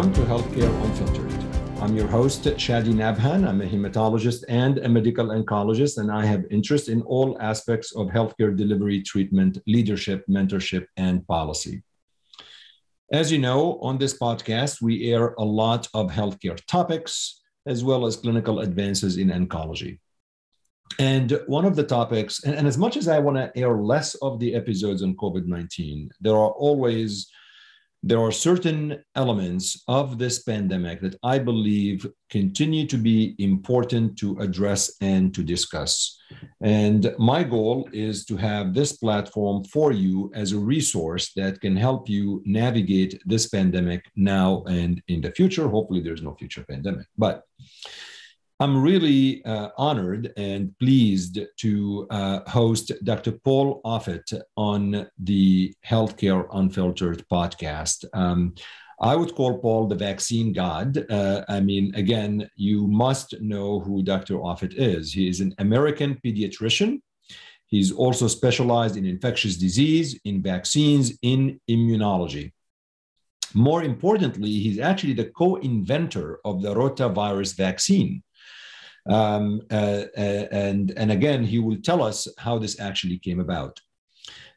Welcome to Healthcare Unfiltered. I'm your host, Shadi Nabhan. I'm a hematologist and a medical oncologist, and I have interest in all aspects of healthcare delivery, treatment, leadership, mentorship, and policy. As you know, on this podcast, we air a lot of healthcare topics as well as clinical advances in oncology. And one of the topics, and, and as much as I want to air less of the episodes on COVID 19, there are always there are certain elements of this pandemic that I believe continue to be important to address and to discuss. And my goal is to have this platform for you as a resource that can help you navigate this pandemic now and in the future. Hopefully, there's no future pandemic. But I'm really uh, honored and pleased to uh, host Dr. Paul Offit on the Healthcare Unfiltered podcast. Um, I would call Paul the vaccine god. Uh, I mean, again, you must know who Dr. Offit is. He is an American pediatrician. He's also specialized in infectious disease, in vaccines, in immunology. More importantly, he's actually the co inventor of the rotavirus vaccine um, uh, uh, and, and again, he will tell us how this actually came about.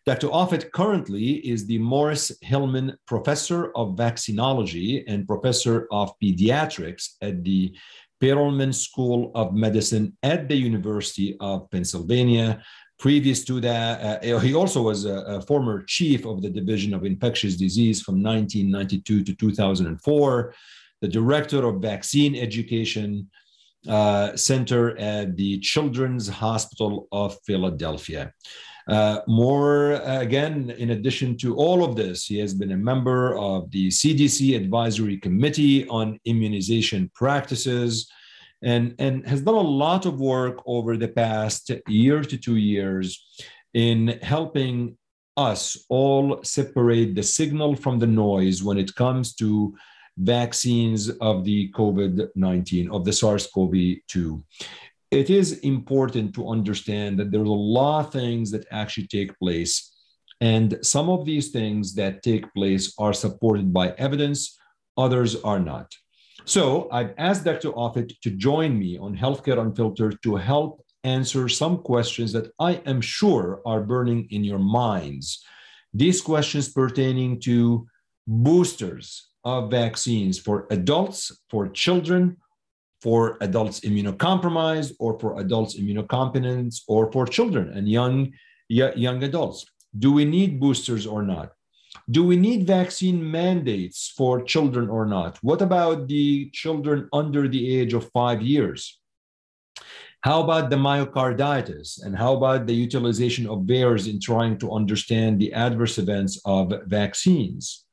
Dr. Offit currently is the Morris Hillman Professor of Vaccinology and Professor of Pediatrics at the Perelman School of Medicine at the University of Pennsylvania. Previous to that, uh, he also was a, a, former chief of the Division of Infectious Disease from 1992 to 2004, the director of vaccine education, uh, center at the Children's Hospital of Philadelphia. Uh, more uh, again, in addition to all of this, he has been a member of the CDC Advisory Committee on Immunization Practices and, and has done a lot of work over the past year to two years in helping us all separate the signal from the noise when it comes to vaccines of the COVID 19, of the SARS CoV 2. It is important to understand that there's a lot of things that actually take place. And some of these things that take place are supported by evidence, others are not. So I've asked Dr. Offit to join me on Healthcare Unfiltered to help answer some questions that I am sure are burning in your minds. These questions pertaining to boosters, of vaccines for adults, for children, for adults immunocompromised, or for adults immunocompetent, or for children and young, young adults. Do we need boosters or not? Do we need vaccine mandates for children or not? What about the children under the age of five years? How about the myocarditis? And how about the utilization of VAERS in trying to understand the adverse events of vaccines?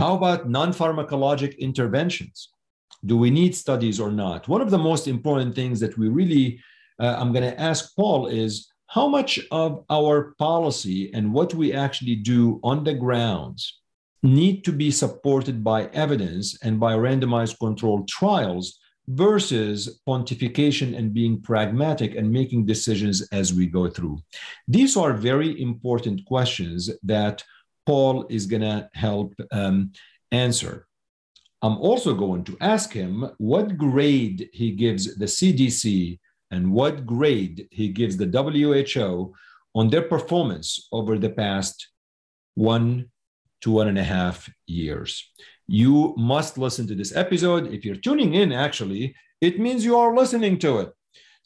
How about non pharmacologic interventions? Do we need studies or not? One of the most important things that we really, uh, I'm going to ask Paul is how much of our policy and what we actually do on the grounds need to be supported by evidence and by randomized controlled trials versus pontification and being pragmatic and making decisions as we go through. These are very important questions that Paul is going to help um, answer. I'm also going to ask him what grade he gives the CDC and what grade he gives the WHO on their performance over the past one to one and a half years. You must listen to this episode. If you're tuning in, actually, it means you are listening to it.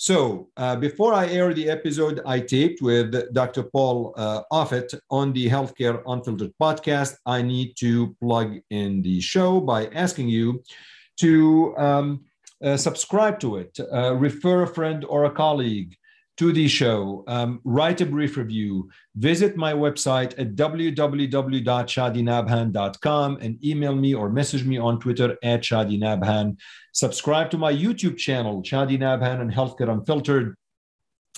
So uh, before I air the episode I taped with Dr. Paul uh, Offit on the Healthcare Unfiltered podcast, I need to plug in the show by asking you to um, uh, subscribe to it, uh, refer a friend or a colleague, to the show, um, write a brief review, visit my website at www.shadinabhan.com and email me or message me on Twitter at shadinabhan. Subscribe to my YouTube channel, Shadi Nabhan and Healthcare Unfiltered,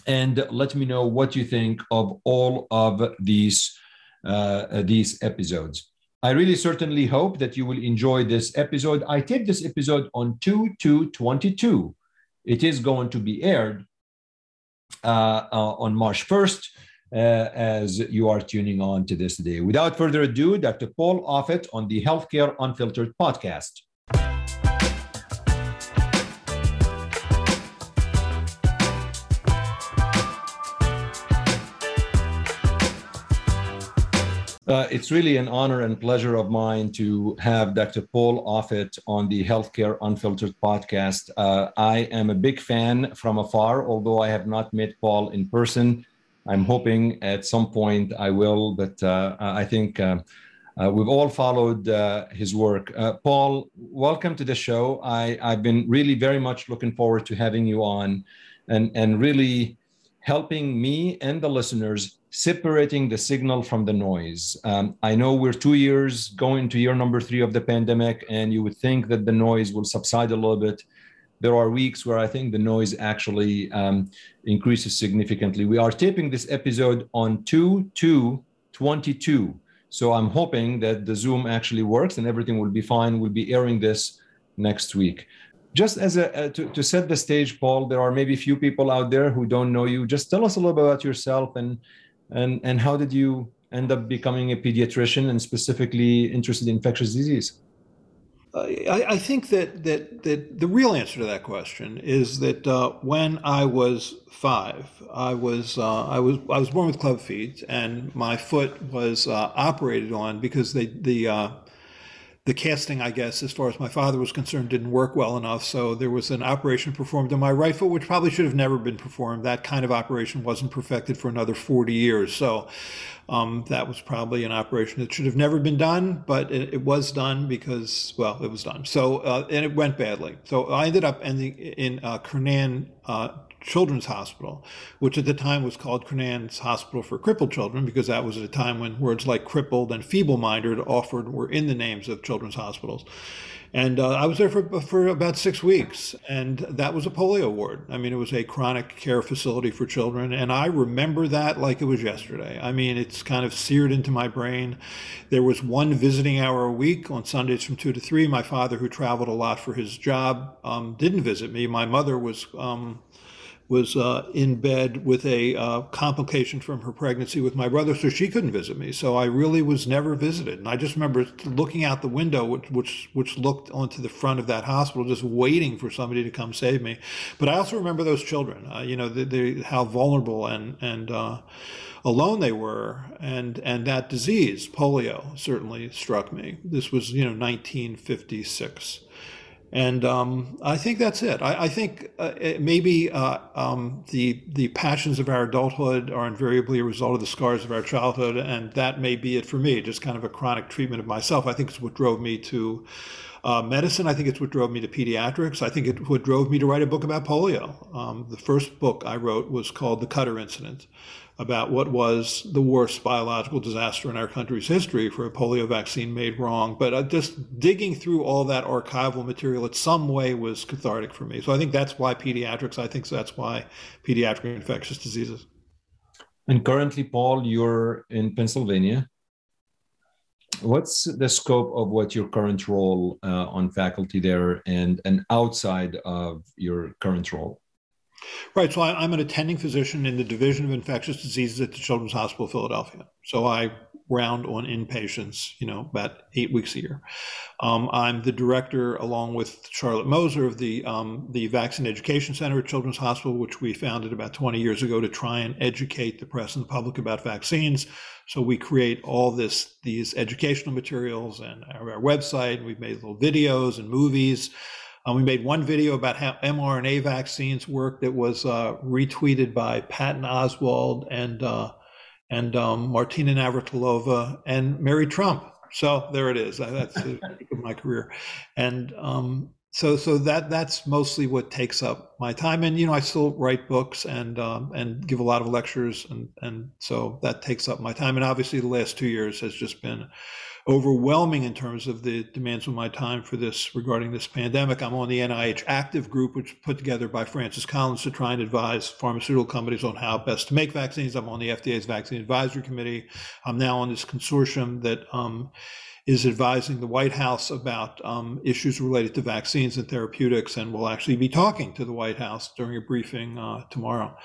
and let me know what you think of all of these, uh, these episodes. I really certainly hope that you will enjoy this episode. I taped this episode on 2 2 22. It is going to be aired on March 1st. uh, as you are tuning on to this today. Without further ado, Dr. Paul Offit on the Healthcare Unfiltered podcast. Uh, it's really an honor and pleasure of mine to have Dr. Paul Offit on the Healthcare Unfiltered podcast. Uh, I am a big fan from afar, although I have not met Paul in person. I'm hoping at some point I will, but uh, I think uh, uh, we've all followed uh, his work. Paul, welcome to the show. I, I've been really very much looking forward to having you on and, and really helping me and the listeners separating the signal from the noise. Um, I know we're two years going to year number three of the pandemic, and you would think that the noise will subside a little bit. There are weeks where I think the noise actually um, increases significantly. We are taping this episode on 2 2 22. So I'm hoping that the Zoom actually works and everything will be fine. We'll be airing this next week just as a uh, to, to set the stage paul there are maybe a few people out there who don't know you just tell us a little bit about yourself and and and how did you end up becoming a pediatrician and specifically interested in infectious disease? I, I, think that, that that the real answer to that question is that uh, when I was five, I was uh, I was I was born with club feet, and my foot was uh, operated on because they the the casting, I guess, as far as my father was concerned, didn't work well enough. So there was an operation performed on my right foot, which probably should have never been performed. That kind of operation wasn't perfected for another 40 years. So um, that was probably an operation that should have never been done, but it, it was done because, well, it was done. So, uh, and it went badly. So I ended up ending in uh, Kernan, uh, Children's Hospital, which at the time was called Kernan's Hospital for Crippled Children, because that was at a time when words like crippled and feeble-minded offered were in the names of children's hospitals. And uh, I was there for, for about six weeks, and that was a polio ward. I mean, it was a chronic care facility for children, and I remember that like it was yesterday. I mean, it's kind of seared into my brain. There was one visiting hour a week on Sundays from two to three. My father, who traveled a lot for his job, um, didn't visit me. My mother was um, was uh, in bed with a uh, complication from her pregnancy with my brother, so she couldn't visit me. So I really was never visited, and I just remember looking out the window, which which, which looked onto the front of that hospital, just waiting for somebody to come save me. But I also remember those children, uh, you know, the, the, how vulnerable and and uh, alone they were, and and that disease, polio, certainly struck me. This was you know 1956. And um, I think that's it. I, I think uh, it maybe uh, um, the the passions of our adulthood are invariably a result of the scars of our childhood, and that may be it for me. Just kind of a chronic treatment of myself. I think it's what drove me to uh, medicine. I think it's what drove me to pediatrics. I think it what drove me to write a book about polio. Um, the first book I wrote was called The Cutter Incident, about what was the worst biological disaster in our country's history for a polio vaccine made wrong. But uh, just digging through all that archival material in some way was cathartic for me. So I think that's why pediatrics, I think that's why pediatric infectious diseases. And currently, Paul, you're in Pennsylvania. What's the scope of what your current role uh, on faculty there and, and outside of your current role? Right. So I, am an attending physician in the Division of Infectious Diseases at the Children's Hospital of Philadelphia. So I round on inpatients, you know, about eight weeks a year. Um, I'm the director, along with Charlotte Moser, of the um, the Vaccine Education Center at Children's Hospital, which we founded about 20 years ago to try and educate the press and the public about vaccines. So we create all this these educational materials and our, our website. We've made little videos and movies. Uh, we made one video about how mRNA vaccines work that was uh, retweeted by Patton Oswalt and uh, and um, Martina Navratilova and Mary Trump. So there it is. That's the peak of my career, and um, so so that that's mostly what takes up my time. And you know, I still write books and um, and give a lot of lectures, and and so that takes up my time. And obviously, the last two years has just been overwhelming in terms of the demands of my time for this regarding this pandemic. I'm on the NIH ACTIV group, which is put together by Francis Collins to try and advise pharmaceutical companies on how best to make vaccines. I'm on the FDA's vaccine advisory committee. I'm now on this consortium that um, is advising the White House about um, issues related to vaccines and therapeutics, and we'll actually be talking to the White House during a briefing uh, tomorrow.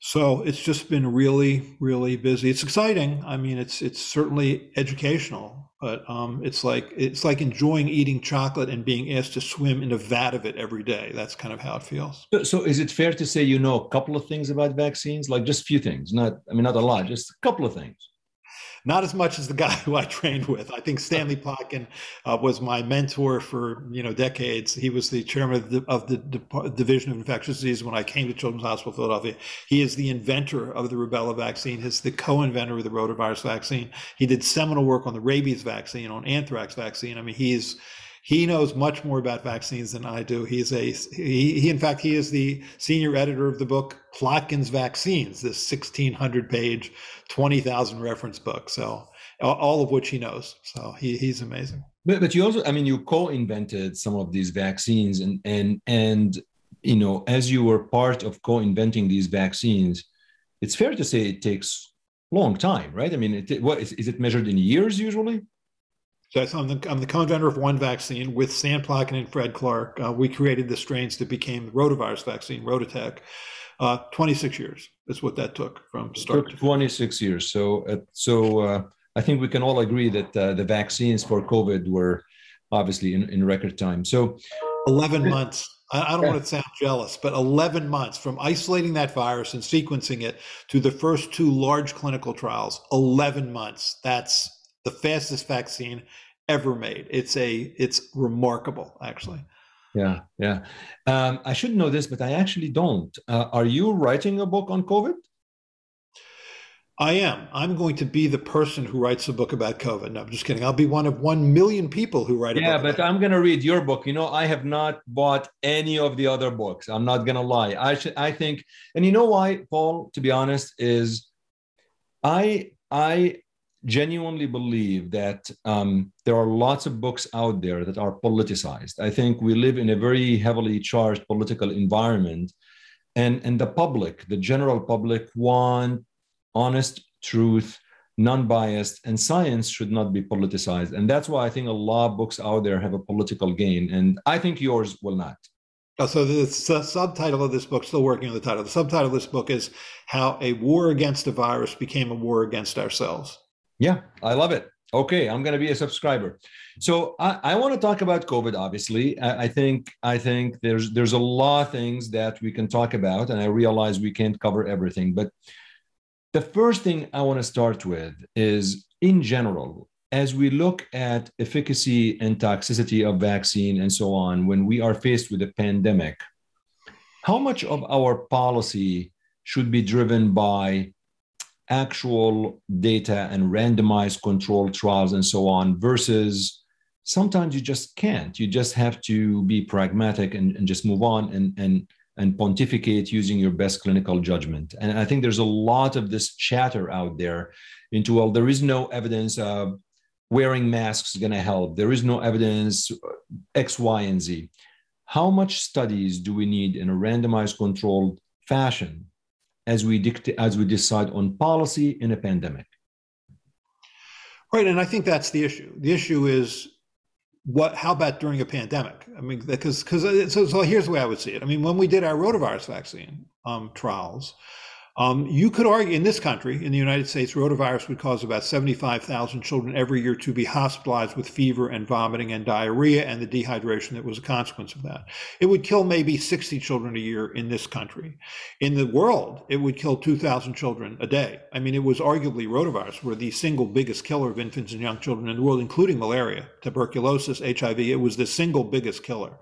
So it's just been really, really busy. It's exciting. I mean, it's it's certainly educational, but um, it's like it's like enjoying eating chocolate and being asked to swim in a vat of it every day. That's kind of how it feels. So, so is it fair to say you know a couple of things about vaccines, like just a few things? Not, I mean, not a lot, just a couple of things not as much as the guy who I trained with. I think Stanley Plotkin uh, was my mentor for you know decades. He was the chairman of the, of the Division of Infectious Disease when I came to Children's Hospital Philadelphia. He is the inventor of the rubella vaccine. He's the co-inventor of the rotavirus vaccine. He did seminal work on the rabies vaccine, on anthrax vaccine. I mean, he's he knows much more about vaccines than I do. He's a he, he in fact he is the senior editor of the book Plotkin's Vaccines, this 1600 page, 20,000 reference book. So all of which he knows. So he, he's amazing. But, but you also, I mean, you co-invented some of these vaccines and, and, and, you know, as you were part of co-inventing these vaccines, it's fair to say it takes long time, right? I mean, it, what is, is it measured in years usually? So I'm the, I'm the co-inventor of one vaccine with Stan Plotkin and Fred Clark. Uh, we created the strains that became the rotavirus vaccine, RotaTeq. Uh, 26 years is what that took from start. It 26 years. So, uh, so uh, I think we can all agree that uh, the vaccines for COVID were obviously in, in record time. So, 11 months. I, I don't want to sound jealous, but 11 months from isolating that virus and sequencing it to the first two large clinical trials. 11 months. That's the fastest vaccine ever made. It's a it's remarkable, actually. Yeah, yeah. Um, I should know this, but I actually don't. Uh, are you writing a book on COVID? I am. I'm going to be the person who writes a book about COVID. No, I'm just kidding. I'll be one of one million people who write a yeah, book. Yeah, but I'm going to read your book. You know, I have not bought any of the other books. I'm not going to lie. I should. I think, and you know why, Paul? To be honest, is I I genuinely believe that um, there are lots of books out there that are politicized. I think we live in a very heavily charged political environment, and, and the public, the general public, want honest truth, non biased, and science should not be politicized. And that's why I think a lot of books out there have a political gain, and I think yours will not. Oh, so the subtitle of this book, still working on the title, the subtitle of this book is How a War Against a Virus Became a War Against Ourselves. Yeah, I love it. Okay, I'm going to be a subscriber. So I, I want to talk about COVID. Obviously, I, I, think I think there's there's a lot of things that we can talk about, and I realize we can't cover everything. But the first thing I want to start with is, in general, as we look at efficacy and toxicity of vaccine and so on, when we are faced with a pandemic, how much of our policy should be driven by actual data and randomized controlled trials and so on versus sometimes you just can't. You just have to be pragmatic and, and just move on and and and pontificate using your best clinical judgment. And i think there's a lot of this chatter out there into well there is no evidence of wearing masks is going to help. There is no evidence uh, x y and z. How much studies do we need in a randomized controlled fashion as we dictate as we decide on policy in a pandemic. Right, and I think that's the issue. The issue is what how about during a pandemic i mean because because so, so here's the way i would see it i mean when we did our rotavirus vaccine um, trials um, you could argue in this country, in the United States, rotavirus would cause about 75,000 children every year to be hospitalized with fever and vomiting and diarrhea and the dehydration that was a consequence of that. It would kill maybe 60 children a year in this country. In the world, it would kill 2,000 children a day. I mean, it was arguably rotavirus were the single biggest killer of infants and young children in the world, including malaria, tuberculosis, HIV. It was the single biggest killer.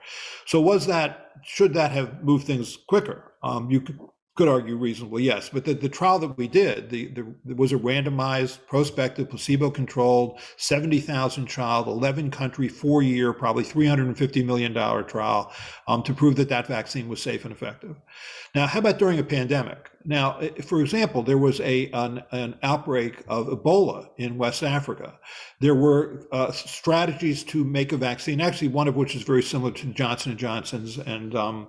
So was that, should that have moved things quicker? Um, you could could argue reasonably yes. But the, the trial that we did, the, the was a randomized, prospective, placebo-controlled, 70,000 child, 11 country, four year, probably 350 million dollar trial um, to prove that that vaccine was safe and effective. Now, how about during a pandemic? Now, for example, there was a an, an outbreak of Ebola in West Africa. There were uh, strategies to make a vaccine, actually one of which is very similar to Johnson and Johnson's and um,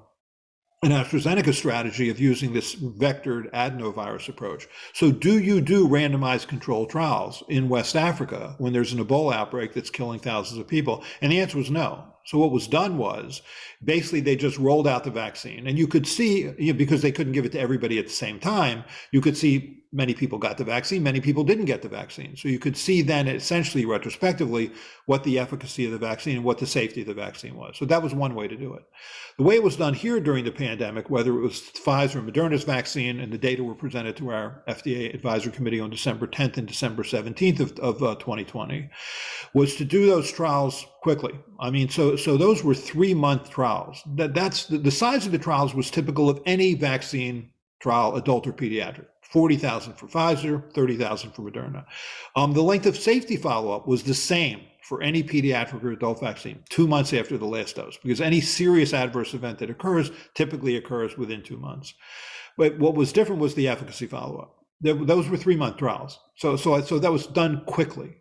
an AstraZeneca strategy of using this vectored adenovirus approach. So, do you do randomized controlled trials in West Africa when there's an Ebola outbreak that's killing thousands of people? And the answer was no. So what was done was basically they just rolled out the vaccine, and you could see you know, because they couldn't give it to everybody at the same time. You could see many people got the vaccine, many people didn't get the vaccine. So you could see then essentially retrospectively what the efficacy of the vaccine and what the safety of the vaccine was. So that was one way to do it. The way it was done here during the pandemic, whether it was Pfizer or Moderna's vaccine, and the data were presented to our FDA advisory committee on December 10th and December 17th of, of uh, 2020, was to do those trials quickly. I mean, so so those were three month trials. That that's the, the size of the trials was typical of any vaccine trial, adult or pediatric. 40,000 for Pfizer, 30,000 for Moderna. Um, the length of safety follow up was the same for any pediatric or adult vaccine, two months after the last dose, because any serious adverse event that occurs typically occurs within two months. But what was different was the efficacy follow up. Those were three month trials. So, so, so that was done quickly.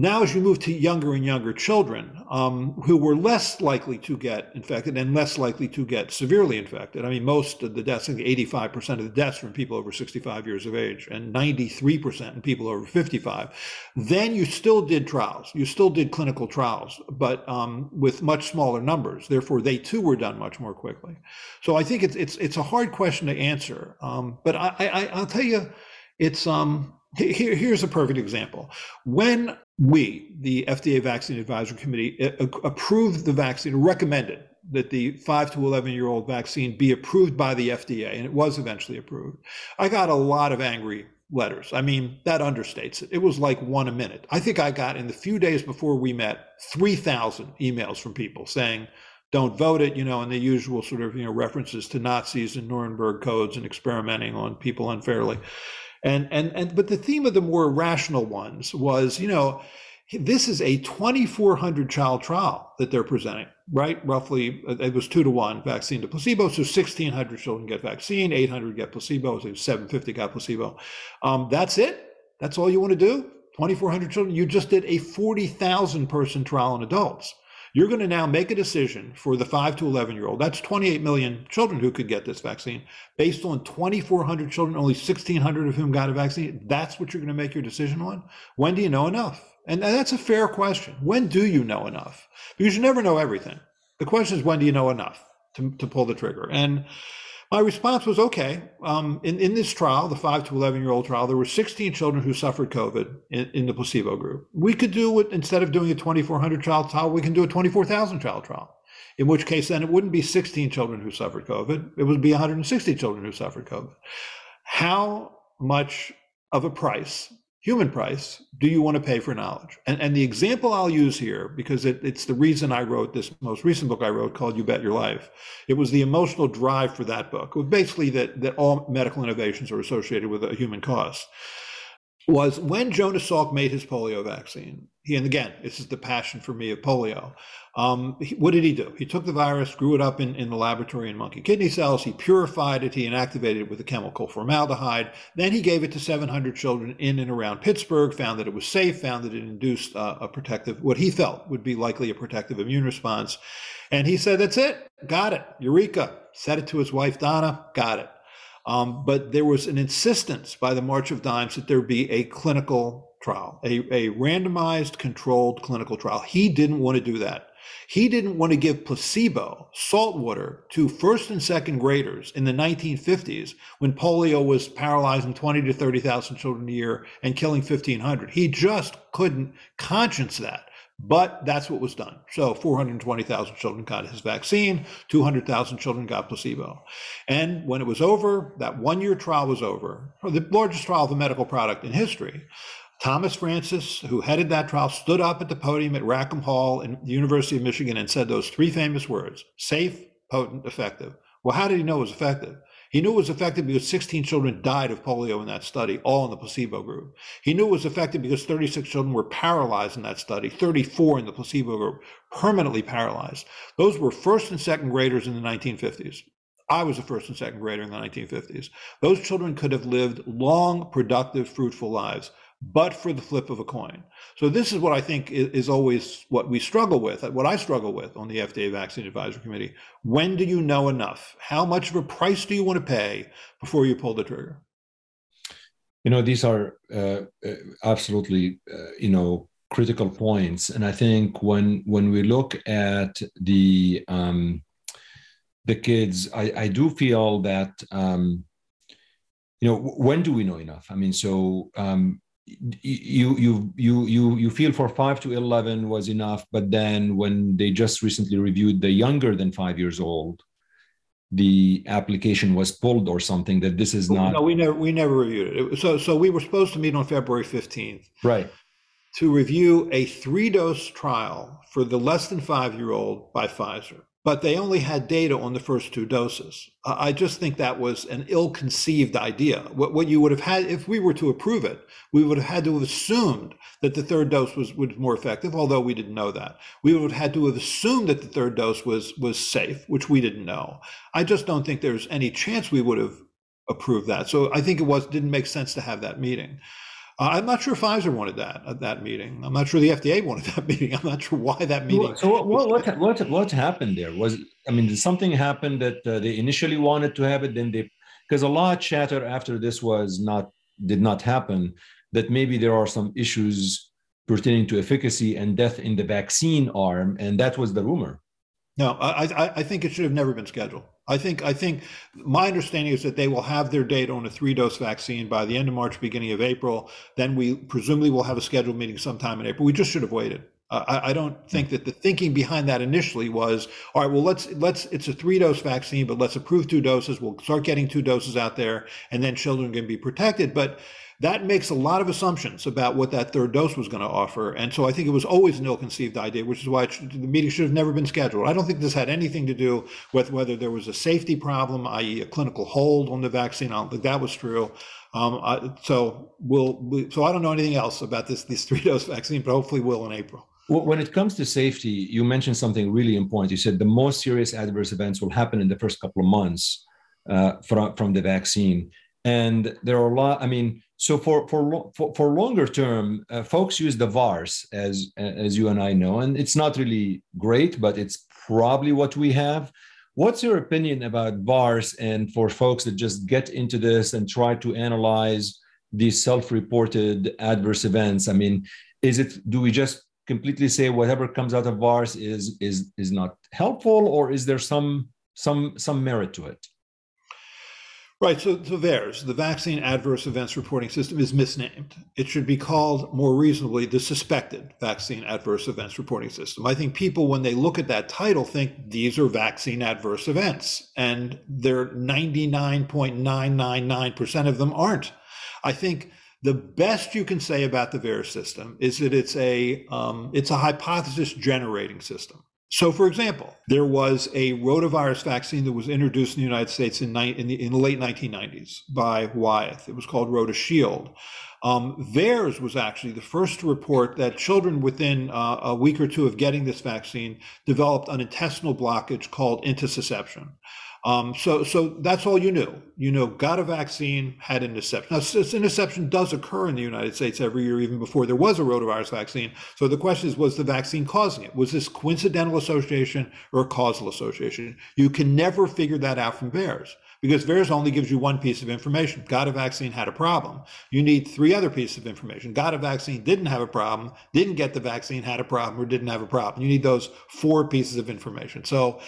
Now, as you move to younger and younger children um, who were less likely to get infected and less likely to get severely infected, I mean, most of the deaths, I think 85% of the deaths from people over 65 years of age and 93% in people over 55, then you still did trials. You still did clinical trials, but um, with much smaller numbers. Therefore, they too were done much more quickly. So I think it's it's it's a hard question to answer. Um, but I, I I'll tell you, it's um here, here's a perfect example. When we, the FDA Vaccine Advisory Committee, approved the vaccine, recommended that the 5 to 11 year old vaccine be approved by the FDA, and it was eventually approved. I got a lot of angry letters. I mean, that understates it. It was like one a minute. I think I got in the few days before we met 3,000 emails from people saying, don't vote it, you know, and the usual sort of, you know, references to Nazis and Nuremberg codes and experimenting on people unfairly. And and and but the theme of the more rational ones was, you know, this is a 2,400 child trial that they're presenting, right? Roughly, uh, it was two to one vaccine to placebo. So 1,600 children get vaccine, 800 get placebo, so 750 got placebo. Um, that's it. That's all you want to do. 2,400 children. You just did a 40,000 person trial in adults. You're going to now make a decision for the 5 to 11 year old. That's 28 million children who could get this vaccine. Based on 2,400 children, only 1,600 of whom got a vaccine. That's what you're going to make your decision on. When do you know enough? And that's a fair question. When do you know enough? Because you never know everything. The question is, when do you know enough to, to pull the trigger? And my response was okay. Um, in, in this trial, the 5 to 11 year old trial, there were 16 children who suffered COVID in, in the placebo group. We could do it instead of doing a 2,400 child trial, we can do a 24,000 child trial. In which case, then it wouldn't be 16 children who suffered COVID, it would be 160 children who suffered COVID. How much of a price human price do you want to pay for knowledge? And, and the example I'll use here, because it, it's the reason I wrote this most recent book I wrote called You Bet Your Life. It was the emotional drive for that book. Basically that, that all medical innovations are associated with a human cost. Was when Jonas Salk made his polio vaccine, he, and again, this is the passion for me of polio. Um, he, what did he do? He took the virus, grew it up in, in the laboratory in monkey kidney cells. He purified it. He inactivated it with a chemical formaldehyde. Then he gave it to 700 children in and around Pittsburgh, found that it was safe, found that it induced uh, a protective, what he felt would be likely a protective immune response. And he said, That's it. Got it. Eureka. Said it to his wife, Donna. Got it. Um, but there was an insistence by the March of Dimes that there be a clinical trial, a, a randomized controlled clinical trial. He didn't want to do that. He didn't want to give placebo, salt water, to first and second graders in the 1950s when polio was paralyzing 20 to 30,000 children a year and killing 1,500. He just couldn't conscience that. But that's what was done. So 420,000 children got his vaccine, 200,000 children got placebo. And when it was over, that one year trial was over, the largest trial of a medical product in history. Thomas Francis, who headed that trial, stood up at the podium at Rackham Hall in the University of Michigan and said those three famous words safe, potent, effective. Well, how did he know it was effective? He knew it was effective because 16 children died of polio in that study, all in the placebo group. He knew it was effective because 36 children were paralyzed in that study, 34 in the placebo group, permanently paralyzed. Those were first and second graders in the 1950s. I was a first and second grader in the 1950s. Those children could have lived long, productive, fruitful lives but for the flip of a coin. So this is what I think is, is, always what we struggle with, what I struggle with on the FDA Vaccine Advisory Committee. When do you know enough? How much of a price do you want to pay before you pull the trigger? You know, these are uh, uh, absolutely, uh, you know, critical points, and I think when when we look at the um, the kids, I, I do feel that um, you know when do we know enough? I mean, so um, you you you you you feel for five to eleven was enough, but then when they just recently reviewed the younger than five years old, the application was pulled or something that this is not No, we never, we never reviewed it. it. So, so we were supposed to meet on February 15th right. to review a three-dose trial for the less than five-year-old by Pfizer. But they only had data on the first two doses. I just think that was an ill-conceived idea. What, what you would have had, if we were to approve it, we would have had to have assumed that the third dose was, was more effective, although we didn't know that. We would have had to have assumed that the third dose was, was safe, which we didn't know. I just don't think there's any chance we would have approved that. So I think it was, didn't make sense to have that meeting. Uh, I'm not sure Pfizer wanted that at that meeting. I'm not sure the FDA wanted that meeting. I'm not sure why that meeting. So what what what, what, happened there? Was I mean, did something happen that uh, they initially wanted to have it, then they because a lot of chatter after this was not did not happen that maybe there are some issues pertaining to efficacy and death in the vaccine arm, and that was the rumor. No, I, I, I think it should have never been scheduled. I think, I think my understanding is that they will have their data on a three-dose vaccine by the end of March, beginning of April. Then we presumably will have a scheduled meeting sometime in April. We just should have waited. I, I don't think that the thinking behind that initially was, all right, well, let's, let's, it's a three-dose vaccine, but let's approve two doses. We'll start getting two doses out there and then children can be protected. But that makes a lot of assumptions about what that third dose was going to offer. And so I think it was always an ill-conceived idea, which is why should, the meeting should have never been scheduled. I don't think this had anything to do with whether there was a safety problem, i.e. a clinical hold on the vaccine. I don't think that was true. Um, I, so we'll, we, so I don't know anything else about this, this three-dose vaccine, but hopefully we'll in April. When it comes to safety, you mentioned something really important. You said the most serious adverse events will happen in the first couple of months uh, from, from the vaccine. And there are a lot, I mean, so for for for, for longer term, uh, folks use the VAERS as as you and I know, and it's not really great, but it's probably what we have. What's your opinion about VAERS and for folks that just get into this and try to analyze these self-reported adverse events? I mean, is it do we just completely say whatever comes out of VAERS is is is not helpful, or is there some some some merit to it? Right. So, so VAERS, the Vaccine Adverse Events Reporting System, is misnamed. It should be called more reasonably the Suspected Vaccine Adverse Events Reporting System. I think people, when they look at that title, think these are vaccine adverse events, and they're 99.999% of them aren't. I think the best you can say about the VAERS system is that it's a um, it's a hypothesis generating system. So, for example, there was a rotavirus vaccine that was introduced in the United States in, ni- in, the, in the late 1990s by Wyeth. It was called RotaShield. Um, VAERS was actually the first to report that children within uh, a week or two of getting this vaccine developed an intestinal blockage called intussusception. Um, so, so that's all you knew. You know, got a vaccine, had an intussusception. Now, this intussusception does occur in the United States every year, even before there was a rotavirus vaccine. So the question is, was the vaccine causing it? Was this coincidental association or a causal association? You can never figure that out from VAERS because VAERS only gives you one piece of information. Got a vaccine, had a problem. You need three other pieces of information. Got a vaccine, didn't have a problem, didn't get the vaccine, had a problem, or didn't have a problem. You need those four pieces of information. So,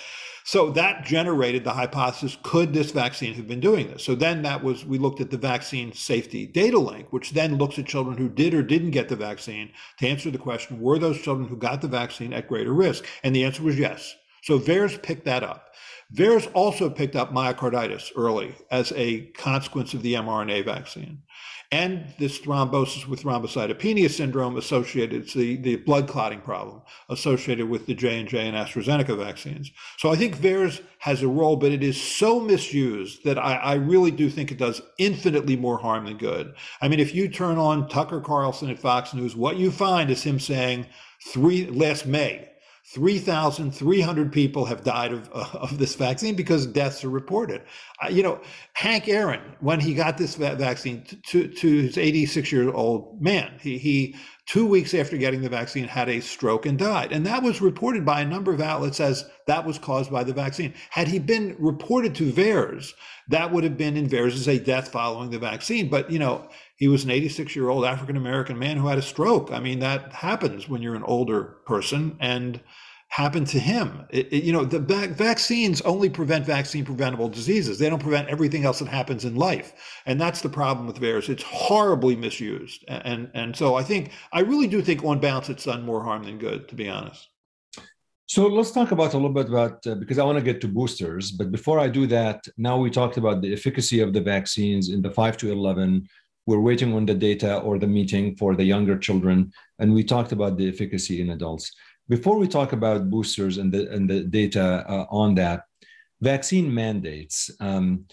so that generated the hypothesis could this vaccine have been doing this? So then that was, we looked at the vaccine safety data link, which then looks at children who did or didn't get the vaccine to answer the question were those children who got the vaccine at greater risk? And the answer was yes. So VAERS picked that up. VAERS also picked up myocarditis early as a consequence of the mRNA vaccine. And this thrombosis with thrombocytopenia syndrome associated, it's the, the blood clotting problem associated with the J&J and AstraZeneca vaccines. So I think VAERS has a role, but it is so misused that I, I really do think it does infinitely more harm than good. I mean, if you turn on Tucker Carlson at Fox News, what you find is him saying three last May, 3,300 people have died of, of this vaccine because deaths are reported. You know, Hank Aaron, when he got this vaccine to, to his 86 year old man, he, he two weeks after getting the vaccine, had a stroke and died. And that was reported by a number of outlets as that was caused by the vaccine. Had he been reported to VAERS, that would have been in VAERS as a death following the vaccine. But, you know, he was an 86 year old African American man who had a stroke. I mean, that happens when you're an older person. And happened to him. It, it, you know, the va- vaccines only prevent vaccine preventable diseases. They don't prevent everything else that happens in life. And that's the problem with VAERS. It's horribly misused. And, and, and so I think, I really do think on balance, it's done more harm than good, to be honest. So let's talk about a little bit about, uh, because I want to get to boosters. But before I do that, now we talked about the efficacy of the vaccines in the 5 to 11. We're waiting on the data or the meeting for the younger children. And we talked about the efficacy in adults before we talk about boosters and the, and the data uh, on that, vaccine mandates um,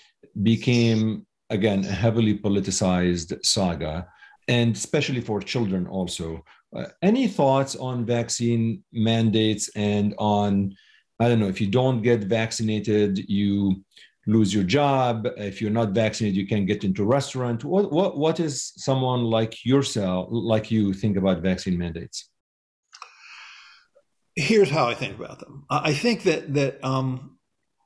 became, again, a heavily politicized saga, and especially for children also. Uh, any thoughts on vaccine mandates and on, I don't know, if you don't get vaccinated, you lose your job. If you're not vaccinated, you can't get into a restaurant. What, what, what is someone like yourself, like you, think about vaccine mandates? here's how I think about them. I think that that um,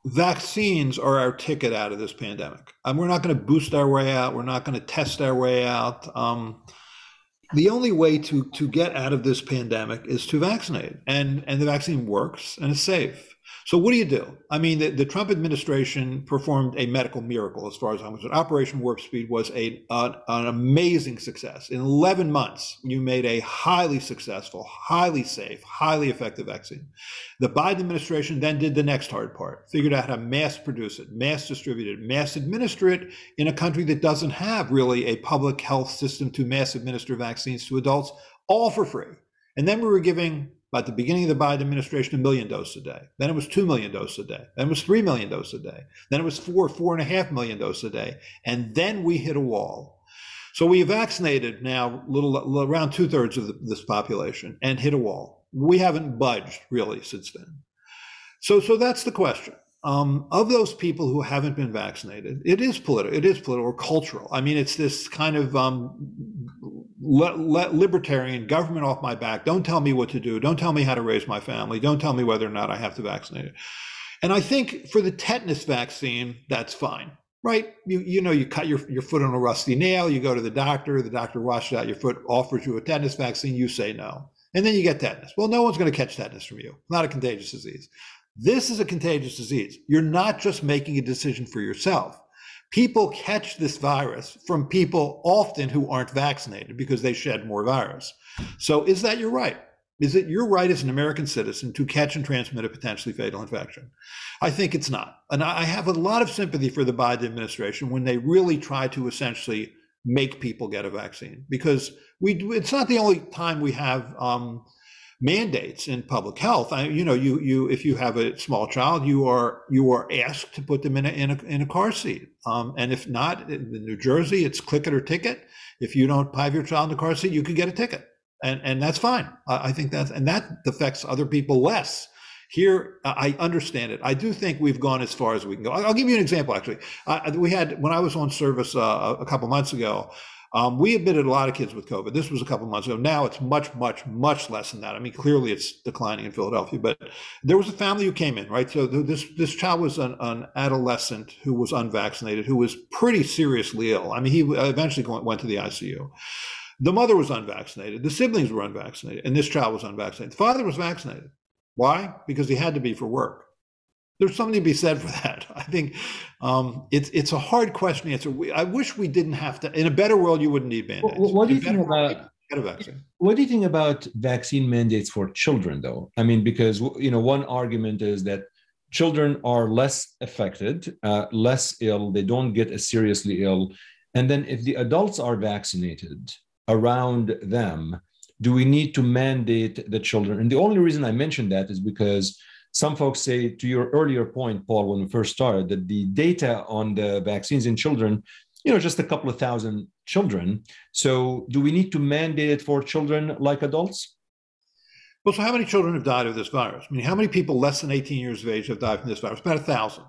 vaccines are our ticket out of this pandemic. Um, we're not going to boost our way out. We're not going to test our way out. Um, the only way to to get out of this pandemic is to vaccinate, and and the vaccine works and it's safe. So what do you do? I mean, the, the, Trump administration performed a medical miracle as far as I'm concerned. Operation Warp Speed was a an, an amazing success. In 11 months, you made a highly successful, highly safe, highly effective vaccine. The Biden administration then did the next hard part, figured out how to mass produce it, mass distribute it, mass administer it in a country that doesn't have really a public health system to mass administer vaccines to adults, all for free. And then we were giving at the beginning of the Biden administration, a million doses a day. Then it was 2 million doses a day. Then it was 3 million doses a day. Then it was four, four and a half million doses a day. And then we hit a wall. So we vaccinated now little around two thirds of the, this population and hit a wall. We haven't budged really since then. So, so that's the question. Um, of those people who haven't been vaccinated, it is political. It is political or cultural. I mean, it's this kind of um, let, let libertarian government off my back. Don't tell me what to do. Don't tell me how to raise my family. Don't tell me whether or not I have to vaccinate it. And I think for the tetanus vaccine, that's fine, right? You you know you cut your your foot on a rusty nail. You go to the doctor. The doctor washes out your foot, offers you a tetanus vaccine. You say no, and then you get tetanus. Well, no one's going to catch tetanus from you. Not a contagious disease. This is a contagious disease. You're not just making a decision for yourself people catch this virus from people often who aren't vaccinated because they shed more virus. So is that your right? Is it your right as an American citizen to catch and transmit a potentially fatal infection? I think it's not. And I have a lot of sympathy for the Biden administration when they really try to essentially make people get a vaccine because we it's not the only time we have um, mandates in public health. I, you know, you you if you have a small child, you are you are asked to put them in a in a, in a car seat. Um, and if not, in New Jersey, it's click it or ticket. If you don't have your child in the car seat, you can get a ticket, and and that's fine. I, I think that's and that affects other people less. Here, I understand it. I do think we've gone as far as we can go. I'll give you an example. Actually, we had when I was on service uh, a couple months ago. Um, we admitted a lot of kids with COVID. This was a couple months ago. Now it's much, much, much less than that. I mean, clearly it's declining in Philadelphia, but there was a family who came in, right? So this this child was an, an adolescent who was unvaccinated, who was pretty seriously ill. I mean, he eventually went to the ICU. The mother was unvaccinated. The siblings were unvaccinated, and this child was unvaccinated. The father was vaccinated. Why? Because he had to be for work there's something to be said for that. I think um, it's it's a hard question to answer. We, I wish we didn't have to. In a better world, you wouldn't need mandates. What, what do you think about? What do you think about vaccine mandates for children, though? I mean, because you know, one argument is that children are less affected, uh, less ill. They don't get as seriously ill, and then if the adults are vaccinated around them, do we need to mandate the children? And the only reason I mention that is because some folks say, to your earlier point, Paul, when we first started, that the data on the vaccines in children, you know, just a couple of thousand children. So, do we need to mandate it for children like adults? Well, so how many children have died of this virus? I mean, how many people less than 18 years of age have died from this virus? About a thousand.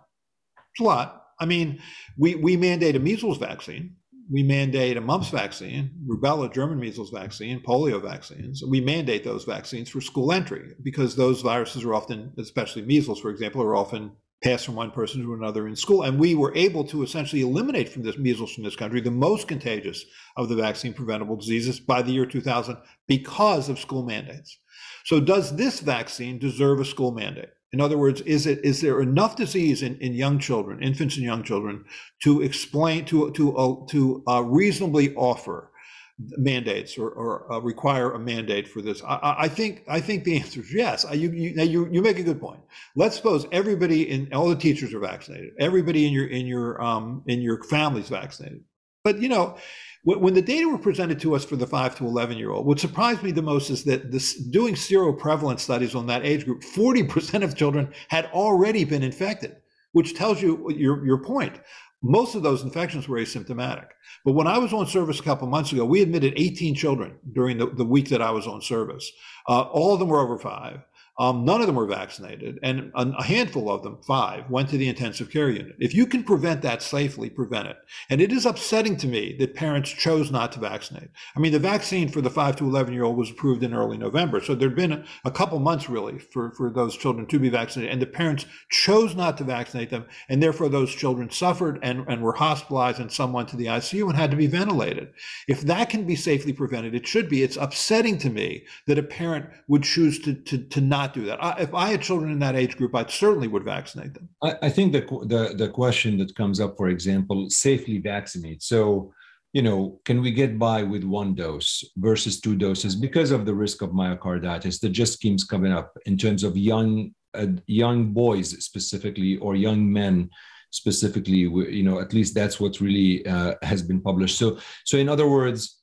It's a lot. I mean, we, we mandate a measles vaccine we mandate a mumps vaccine, rubella, German measles vaccine, polio vaccines. We mandate those vaccines for school entry because those viruses are often, especially measles, for example, are often passed from one person to another in school. And we were able to essentially eliminate from this measles from this country the most contagious of the vaccine preventable diseases by the year 2000 because of school mandates. So does this vaccine deserve a school mandate? In other words, is it is there enough disease in, in young children, infants and young children, to explain to to uh, to uh, reasonably offer mandates or, or uh, require a mandate for this? I, I, think I think the answer is yes. You, you, you you make a good point. Let's suppose everybody in all the teachers are vaccinated, everybody in your in your um, in your family's vaccinated. But you know, when the data were presented to us for the 5 to 11 year old, what surprised me the most is that this, doing seroprevalence studies on that age group, 40% of children had already been infected, which tells you your, your point. Most of those infections were asymptomatic. But when I was on service a couple months ago, we admitted 18 children during the, the week that I was on service. Uh, all of them were over five. Um, none of them were vaccinated, and a handful of them, five, went to the intensive care unit. If you can prevent that safely, prevent it. And it is upsetting to me that parents chose not to vaccinate. I mean, the vaccine for the five to 11 year old was approved in early November. So there'd been a, a couple months really for, for those children to be vaccinated. And the parents chose not to vaccinate them. And therefore, those children suffered and, and were hospitalized and some went to the ICU and had to be ventilated. If that can be safely prevented, it should be. It's upsetting to me that a parent would choose to, to, to not not do that. I, if I had children in that age group, I certainly would vaccinate them. I, I think the, the the question that comes up, for example, safely vaccinate. So, you know, can we get by with one dose versus two doses because of the risk of myocarditis that just keeps coming up in terms of young uh, young boys specifically or young men specifically you know at least that's what really uh, has been published so so in other words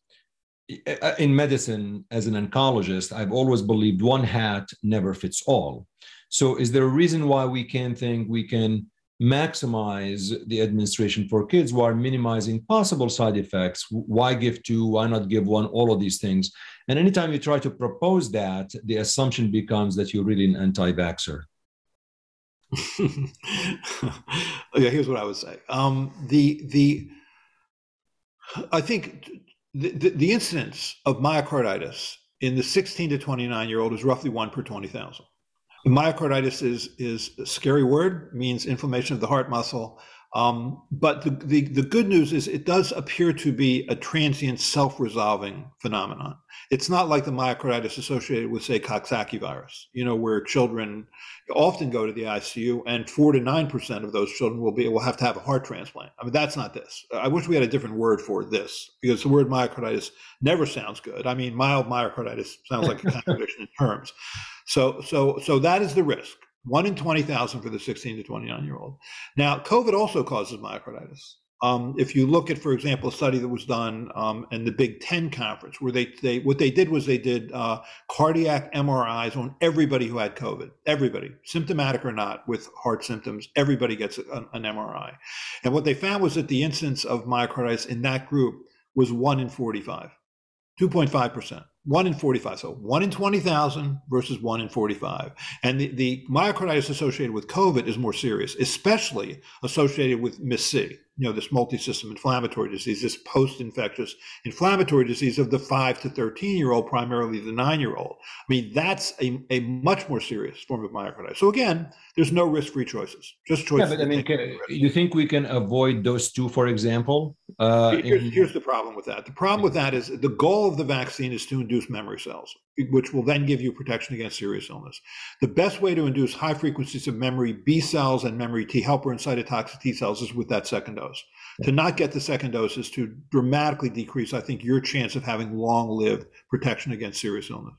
in medicine as an oncologist i've always believed one hat never fits all. So is there a reason why we can't think we can maximize the administration for kids while minimizing possible side effects? Why give two? Why not give one? All of these things. And anytime you try to propose that the assumption becomes that you're really an anti-vaxxer. Yeah here's what i would say. Um, the the i think the, the, incidence of myocarditis in the 16 to 29 year old is roughly one per 20,000. Myocarditis is, is a scary word, means inflammation of the heart muscle. Um, but the, the, the, good news is it does appear to be a transient self-resolving phenomenon. It's not like the myocarditis associated with, say, Coxsackie virus, you know, where children often go to the ICU and four to nine percent of those children will be will have to have a heart transplant. I mean, that's not this. I wish we had a different word for this because the word myocarditis never sounds good. I mean, mild myocarditis sounds like a contradiction in terms. So, so, so that is the risk one in 20,000 for the 16 to 29 year old. Now, COVID also causes myocarditis. Um, if you look at, for example, a study that was done um, in the Big Ten conference, where they, they what they did was they did uh, cardiac MRIs on everybody who had COVID, everybody, symptomatic or not, with heart symptoms, everybody gets an, an MRI, and what they found was that the incidence of myocarditis in that group was one in 45, 2.5 percent one in 45. So one in 20,000 versus one in 45. And the, the myocarditis associated with COVID is more serious, especially associated with MIS-C you know, this multi-system inflammatory disease, this post-infectious inflammatory disease of the five to 13 year old, primarily the nine year old. I mean, that's a, a much more serious form of myocarditis. So again, there's no risk-free choices, just choices. Yeah, but I mean, can, you think we can avoid those two, for example? Uh, here's, in... here's the problem with that. The problem with that is the goal of the vaccine is to induce memory cells, which will then give you protection against serious illness. The best way to induce high frequencies of memory B cells and memory T helper and cytotoxic T cells is with that second dose dose. To not get the second dose is to dramatically decrease, I think, your chance of having long-lived protection against serious illness.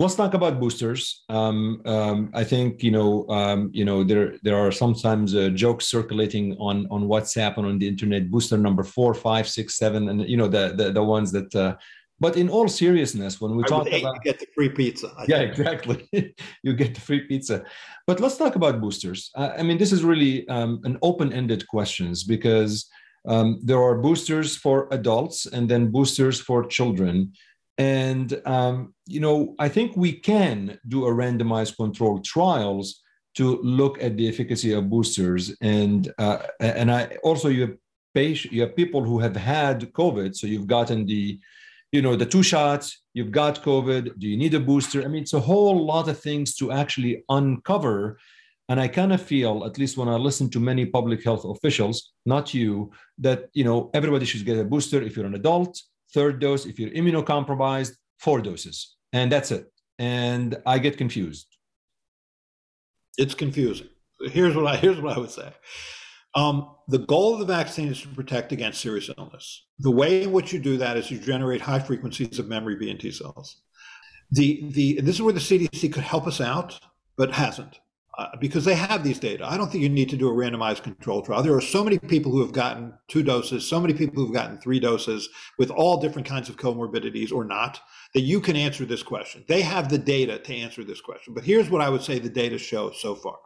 Let's talk about boosters. Um, um, I think you know, um, you know, there there are sometimes uh, jokes circulating on on WhatsApp and on the internet. Booster number four, five, six, seven, and you know the the, the ones that uh, but in all seriousness, when we I talk about you get the free pizza, I yeah, think. exactly, you get the free pizza. But let's talk about boosters. Uh, I mean, this is really um, an open-ended questions because um, there are boosters for adults and then boosters for children. And um, you know, I think we can do a randomized controlled trials to look at the efficacy of boosters. And uh, and I also you patient, you have people who have had COVID, so you've gotten the, you know, the two shots, you've got COVID. Do you need a booster? I mean, it's a whole lot of things to actually uncover. And I kind of feel, at least when I listen to many public health officials, not you, that you know everybody should get a booster if you're an adult, third dose if you're immunocompromised, four doses, and that's it. And I get confused. It's confusing. Here's what I here's what I would say. Um, the goal of the vaccine is to protect against serious illness. The way in which you do that is you generate high frequencies of memory B and T cells. The the this is where the CDC could help us out, but hasn't. Uh, because they have these data. I don't think you need to do a randomized control trial. There are so many people who have gotten two doses, so many people who've gotten three doses with all different kinds of comorbidities or not, that you can answer this question. They have the data to answer this question. But here's what I would say the data show so far.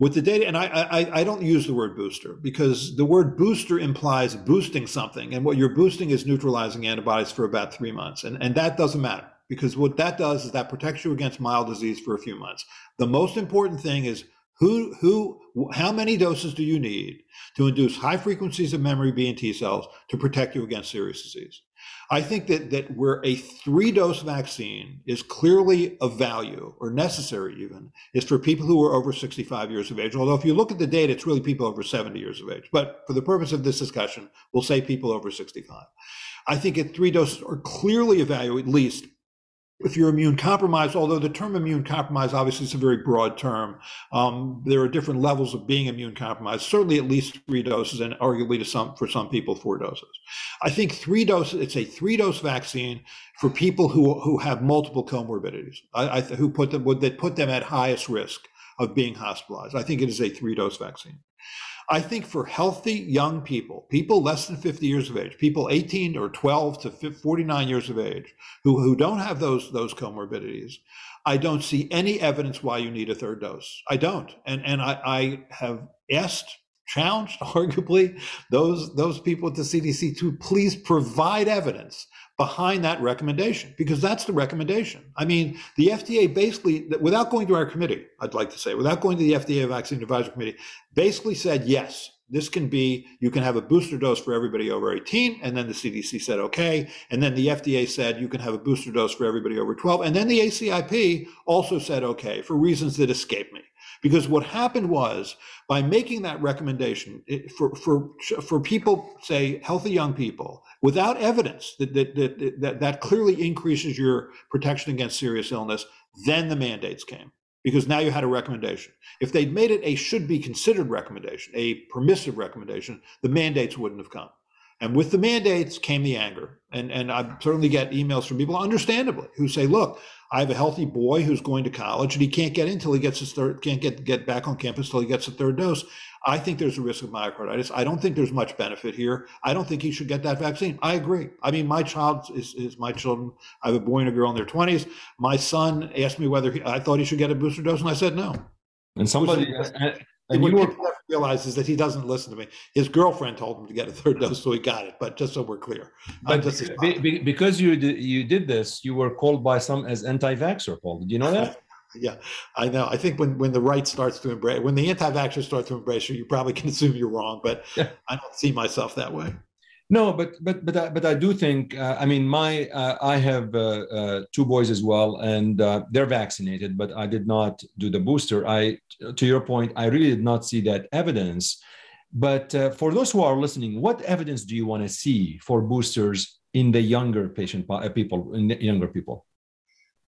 With the data, and I, I, I don't use the word booster because the word booster implies boosting something. And what you're boosting is neutralizing antibodies for about three months. And, and that doesn't matter because what that does is that protects you against mild disease for a few months. The most important thing is who who how many doses do you need to induce high frequencies of memory B and T cells to protect you against serious disease? I think that that where a three dose vaccine is clearly of value or necessary even is for people who are over 65 years of age. Although if you look at the data, it's really people over 70 years of age. But for the purpose of this discussion, we'll say people over 65. I think at three doses are clearly of value, at least if you're immune compromised, although the term immune compromised obviously is a very broad term, um, there are different levels of being immune compromised. Certainly, at least three doses, and arguably to some for some people four doses. I think three doses. It's a three dose vaccine for people who who have multiple comorbidities. I, I who put them would that put them at highest risk of being hospitalized. I think it is a three dose vaccine. I think for healthy young people, people less than 50 years of age, people 18 or 12 to 49 years of age who, who don't have those, those comorbidities, I don't see any evidence why you need a third dose. I don't. And, and I, I have asked, challenged, arguably, those, those people at the CDC to please provide evidence behind that recommendation because that's the recommendation. I mean, the FDA basically, without going to our committee, I'd like to say, without going to the FDA Vaccine Advisory Committee, basically said, yes, this can be, you can have a booster dose for everybody over 18. And then the CDC said, okay. And then the FDA said, you can have a booster dose for everybody over 12. And then the ACIP also said, okay, for reasons that escape me. Because what happened was by making that recommendation it, for, for, for people, say healthy young people, without evidence that, that, that, that, that clearly increases your protection against serious illness, then the mandates came because now you had a recommendation. If they'd made it a should be considered recommendation, a permissive recommendation, the mandates wouldn't have come. And with the mandates came the anger. And, and I certainly get emails from people, understandably, who say, look, I have a healthy boy who's going to college and he can't get in until he gets his third, can't get, get back on campus until he gets a third dose. I think there's a risk of myocarditis. I don't think there's much benefit here. I don't think he should get that vaccine. I agree. I mean, my child is, is my children. I have a boy and a girl in their 20s. My son asked me whether he, I thought he should get a booster dose, and I said no. And somebody, and what have to realize is that he doesn't listen to me. His girlfriend told him to get a third dose, so he got it. But just so we're clear, but be, because you did, you did this, you were called by some as anti-vaxxer, Paul. Did you know that? yeah, I know. I think when when the right starts to embrace, when the anti-vaxxers start to embrace you, you probably can assume you're wrong. But. I don't see myself that way. No, but but but I, but I do think uh, I mean my uh, I have uh, uh two boys as well, and uh, they're vaccinated, but I did not do the booster. I to your point, I really did not see that evidence. But uh, for those who are listening, what evidence do you want to see for boosters in the younger patient people, in younger people?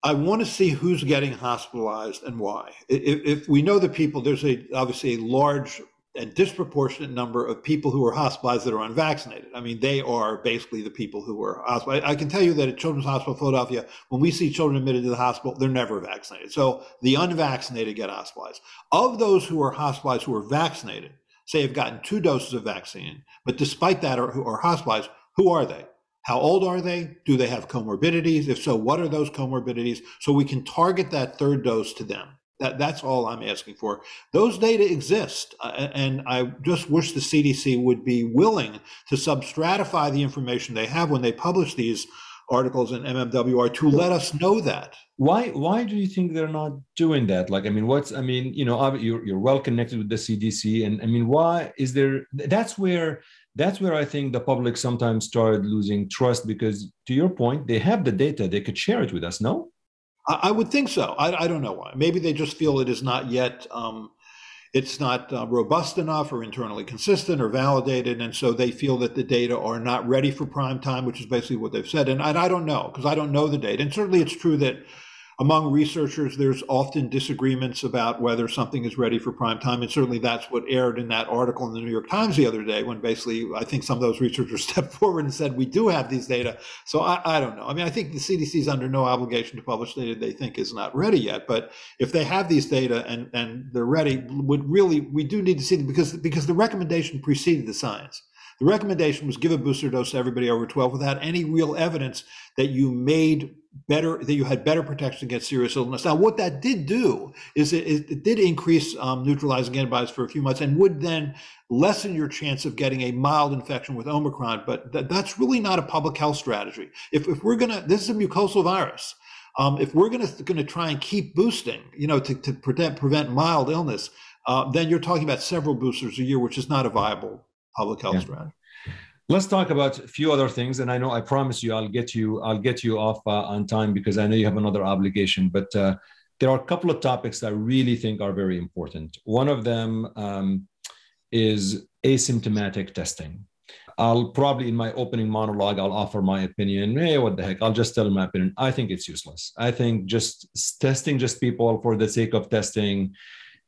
I want to see who's getting hospitalized and why. If, if we know the people, there's a obviously a large a disproportionate number of people who are hospitalized that are unvaccinated. I mean, they are basically the people who are hospitalized. I can tell you that at Children's Hospital Philadelphia, when we see children admitted to the hospital, they're never vaccinated. So the unvaccinated get hospitalized. Of those who are hospitalized who are vaccinated, say have gotten two doses of vaccine, but despite that are, who are hospitalized, who are they? How old are they? Do they have comorbidities? If so, what are those comorbidities? So we can target that third dose to them. That, that's all I'm asking for. Those data exist, uh, and I just wish the CDC would be willing to substratify the information they have when they publish these articles in MMWR to let us know that. Why? Why do you think they're not doing that? Like, I mean, what's? I mean, you know, you're you're well connected with the CDC, and I mean, why is there? That's where that's where I think the public sometimes started losing trust because, to your point, they have the data, they could share it with us, no? I, I would think so. I, I, don't know why. Maybe they just feel it is not yet. Um, it's not uh, robust enough or internally consistent or validated. And so they feel that the data are not ready for prime time, which is basically what they've said. And I, I don't know because I don't know the data. And certainly it's true that among researchers, there's often disagreements about whether something is ready for prime time. And certainly that's what aired in that article in the New York Times the other day, when basically I think some of those researchers stepped forward and said, we do have these data. So I, I don't know. I mean, I think the CDC is under no obligation to publish data they think is not ready yet. But if they have these data and, and they're ready, would really, we do need to see them because, because the recommendation preceded the science. The recommendation was give a booster dose to everybody over 12 without any real evidence that you made better that you had better protection against serious illness. Now, what that did do is it, it did increase um, neutralizing antibodies for a few months and would then lessen your chance of getting a mild infection with Omicron. But th- that's really not a public health strategy. If, if we're gonna, this is a mucosal virus. Um, if we're gonna gonna try and keep boosting, you know, to, to prevent prevent mild illness, uh, then you're talking about several boosters a year, which is not a viable public health yeah. strategy. Let's talk about a few other things, and I know I promise you I'll get you I'll get you off uh, on time because I know you have another obligation. But uh, there are a couple of topics that I really think are very important. One of them um, is asymptomatic testing. I'll probably in my opening monologue I'll offer my opinion. Hey, what the heck? I'll just tell my opinion. I think it's useless. I think just testing just people for the sake of testing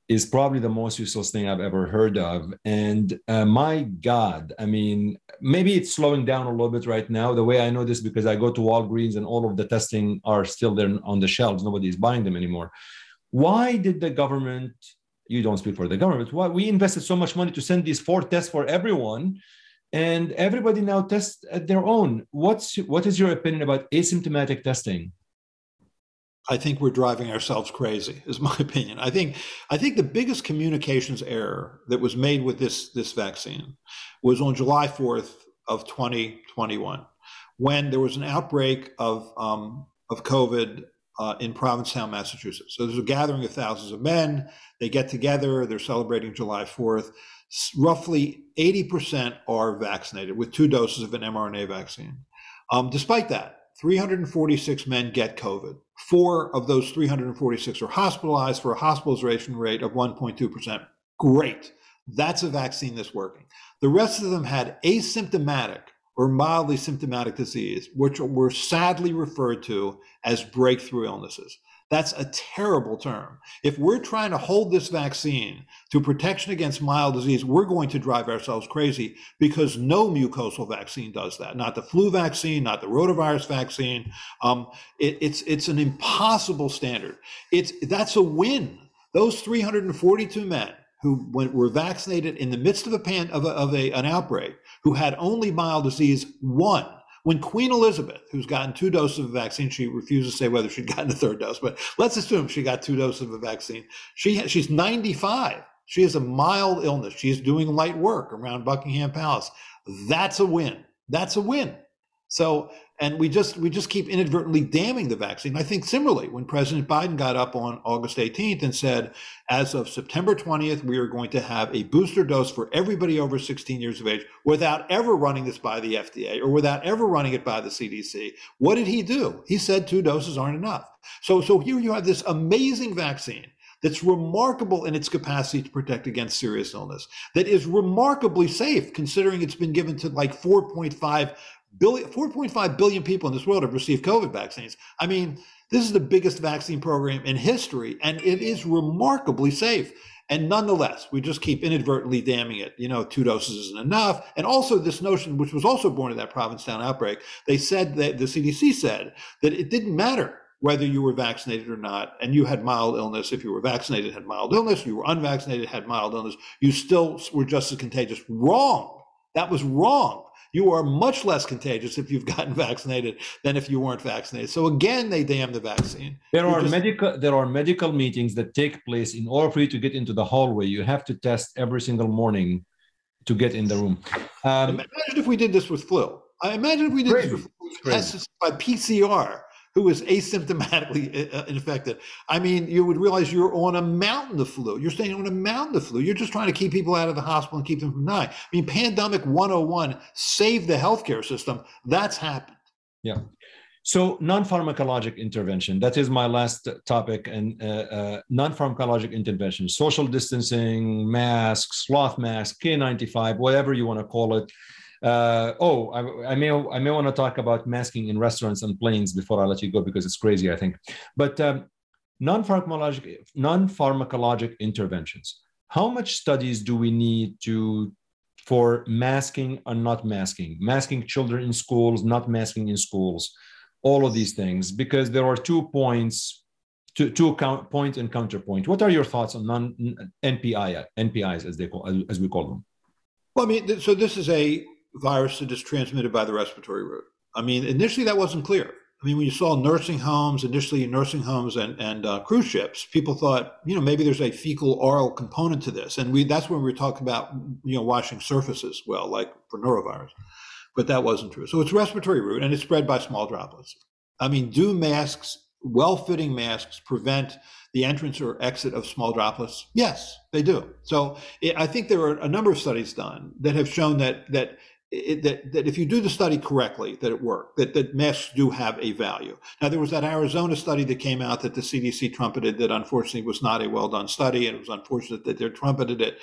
is probably the most useless thing I've ever heard of. And uh, my God, I mean, maybe it's slowing down a little bit right now. The way I know this because I go to Walgreens and all of the testing are still there on the shelves. Nobody's buying them anymore. Why did the government? You don't speak for the government. Why we invested so much money to send these four tests for everyone, and everybody now tests at their own. What's what is your opinion about asymptomatic testing? I think we're driving ourselves crazy, is my opinion. I think I think the biggest communications error that was made with this this vaccine was on July 4th of 2021, when there was an outbreak of um, of COVID uh, in Provincetown, Massachusetts. So there's a gathering of thousands of men. They get together. They're celebrating July 4th. Roughly 80% are vaccinated with two doses of an mRNA vaccine. Um, despite that, 346 men get COVID. Four of those 346 are hospitalized for a hospitalization rate of 1.2%. Great. That's a vaccine that's working. The rest of them had asymptomatic or mildly symptomatic disease, which were sadly referred to as breakthrough illnesses. That's a terrible term. If we're trying to hold this vaccine to protection against mild disease, we're going to drive ourselves crazy because no mucosal vaccine does that. Not the flu vaccine, not the rotavirus vaccine. Um, it, it's it's an impossible standard. It's that's a win. Those 342 men who were vaccinated in the midst of a pan of, a, of a, an outbreak, who had only mild disease, won when Queen Elizabeth, who's gotten two doses of a vaccine, she refuses to say whether she'd gotten a third dose, but let's assume she got two doses of a vaccine. She she's 95. She has a mild illness. She's doing light work around Buckingham Palace. That's a win. That's a win. So and we just we just keep inadvertently damning the vaccine. I think similarly, when President Biden got up on August 18th and said, as of September 20th, we are going to have a booster dose for everybody over 16 years of age without ever running this by the FDA or without ever running it by the CDC. What did he do? He said two doses aren't enough. So so here you have this amazing vaccine that's remarkable in its capacity to protect against serious illness, that is remarkably safe considering it's been given to like 4.5 billion, 4.5 billion people in this world have received COVID vaccines. I mean, this is the biggest vaccine program in history, and it is remarkably safe. And nonetheless, we just keep inadvertently damning it. You know, two doses isn't enough. And also, this notion, which was also born of that Provincetown outbreak, they said that the CDC said that it didn't matter whether you were vaccinated or not, and you had mild illness. If you were vaccinated, had mild illness. You were unvaccinated, had mild illness. You still were just as contagious. Wrong. That was wrong you are much less contagious if you've gotten vaccinated than if you weren't vaccinated. So again, they damn the vaccine. There are just, medical there are medical meetings that take place in order for you to get into the hallway. You have to test every single morning to get in the room. Um, imagine if we did this with flu. I imagine if we did this with flu, tests by PCR who was asymptomatically uh, uh, infected. I mean, you would realize you're on a mountain of flu. You're staying on a mountain of flu. You're just trying to keep people out of the hospital and keep them from dying. I mean, pandemic 101 saved the healthcare system. That's happened. Yeah. So non-pharmacologic intervention, that is my last topic, and uh, uh, non-pharmacologic intervention, social distancing, masks, cloth mask, K95, whatever you want to call it. Uh, oh, I, I, may I may want to talk about masking in restaurants and planes before I let you go because it's crazy, I think. But um, non-pharmacologic non-pharmacologic interventions. How much studies do we need to for masking and not masking, masking children in schools, not masking in schools? all of these things because there are two points two, two count, point and counterpoint what are your thoughts on non npi npis as they call as we call them well i mean so this is a virus that is transmitted by the respiratory route i mean initially that wasn't clear I mean, when you saw nursing homes, initially nursing homes and, and uh, cruise ships, people thought, you know, maybe there's a fecal oral component to this. And we that's when we were talking about, you know, washing surfaces well, like for norovirus but that wasn't true. So it's respiratory route and it's spread by small droplets. I mean, do masks, well fitting masks, prevent the entrance or exit of small droplets? Yes, they do. So it, I think there are a number of studies done that have shown that that it, that, that if you do the study correctly, that it worked, that, that masks do have a value. Now, there was that Arizona study that came out that the CDC trumpeted that unfortunately was not a well done study, and it was unfortunate that they trumpeted it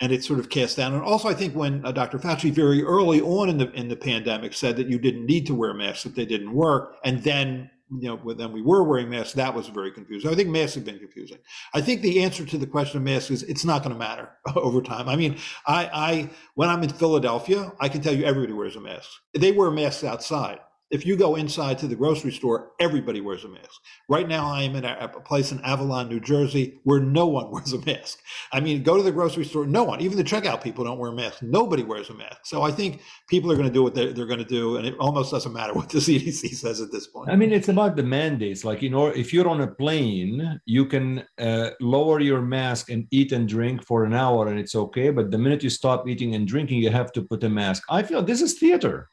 and it sort of cast down. And also, I think when uh, Dr. Fauci very early on in the in the pandemic said that you didn't need to wear masks if they didn't work, and then you know when we were wearing masks, that was very confusing. I think masks have been confusing. I think the answer to the question of masks is it's not going to matter over time. I mean, I, I when I'm in Philadelphia, I can tell you everybody wears a mask. They wear masks outside if you go inside to the grocery store, everybody wears a mask. Right now, I am in a, a, place in Avalon, New Jersey, where no one wears a mask. I mean, go to the grocery store, no one, even the checkout people don't wear masks. Nobody wears a mask. So I think people are going to do what they're, they're going to do, and it almost doesn't matter what the CDC says at this point. I mean, it's about the mandates. Like, you know, if you're on a plane, you can uh, lower your mask and eat and drink for an hour, and it's okay. But the minute you stop eating and drinking, you have to put a mask. I feel this is theater.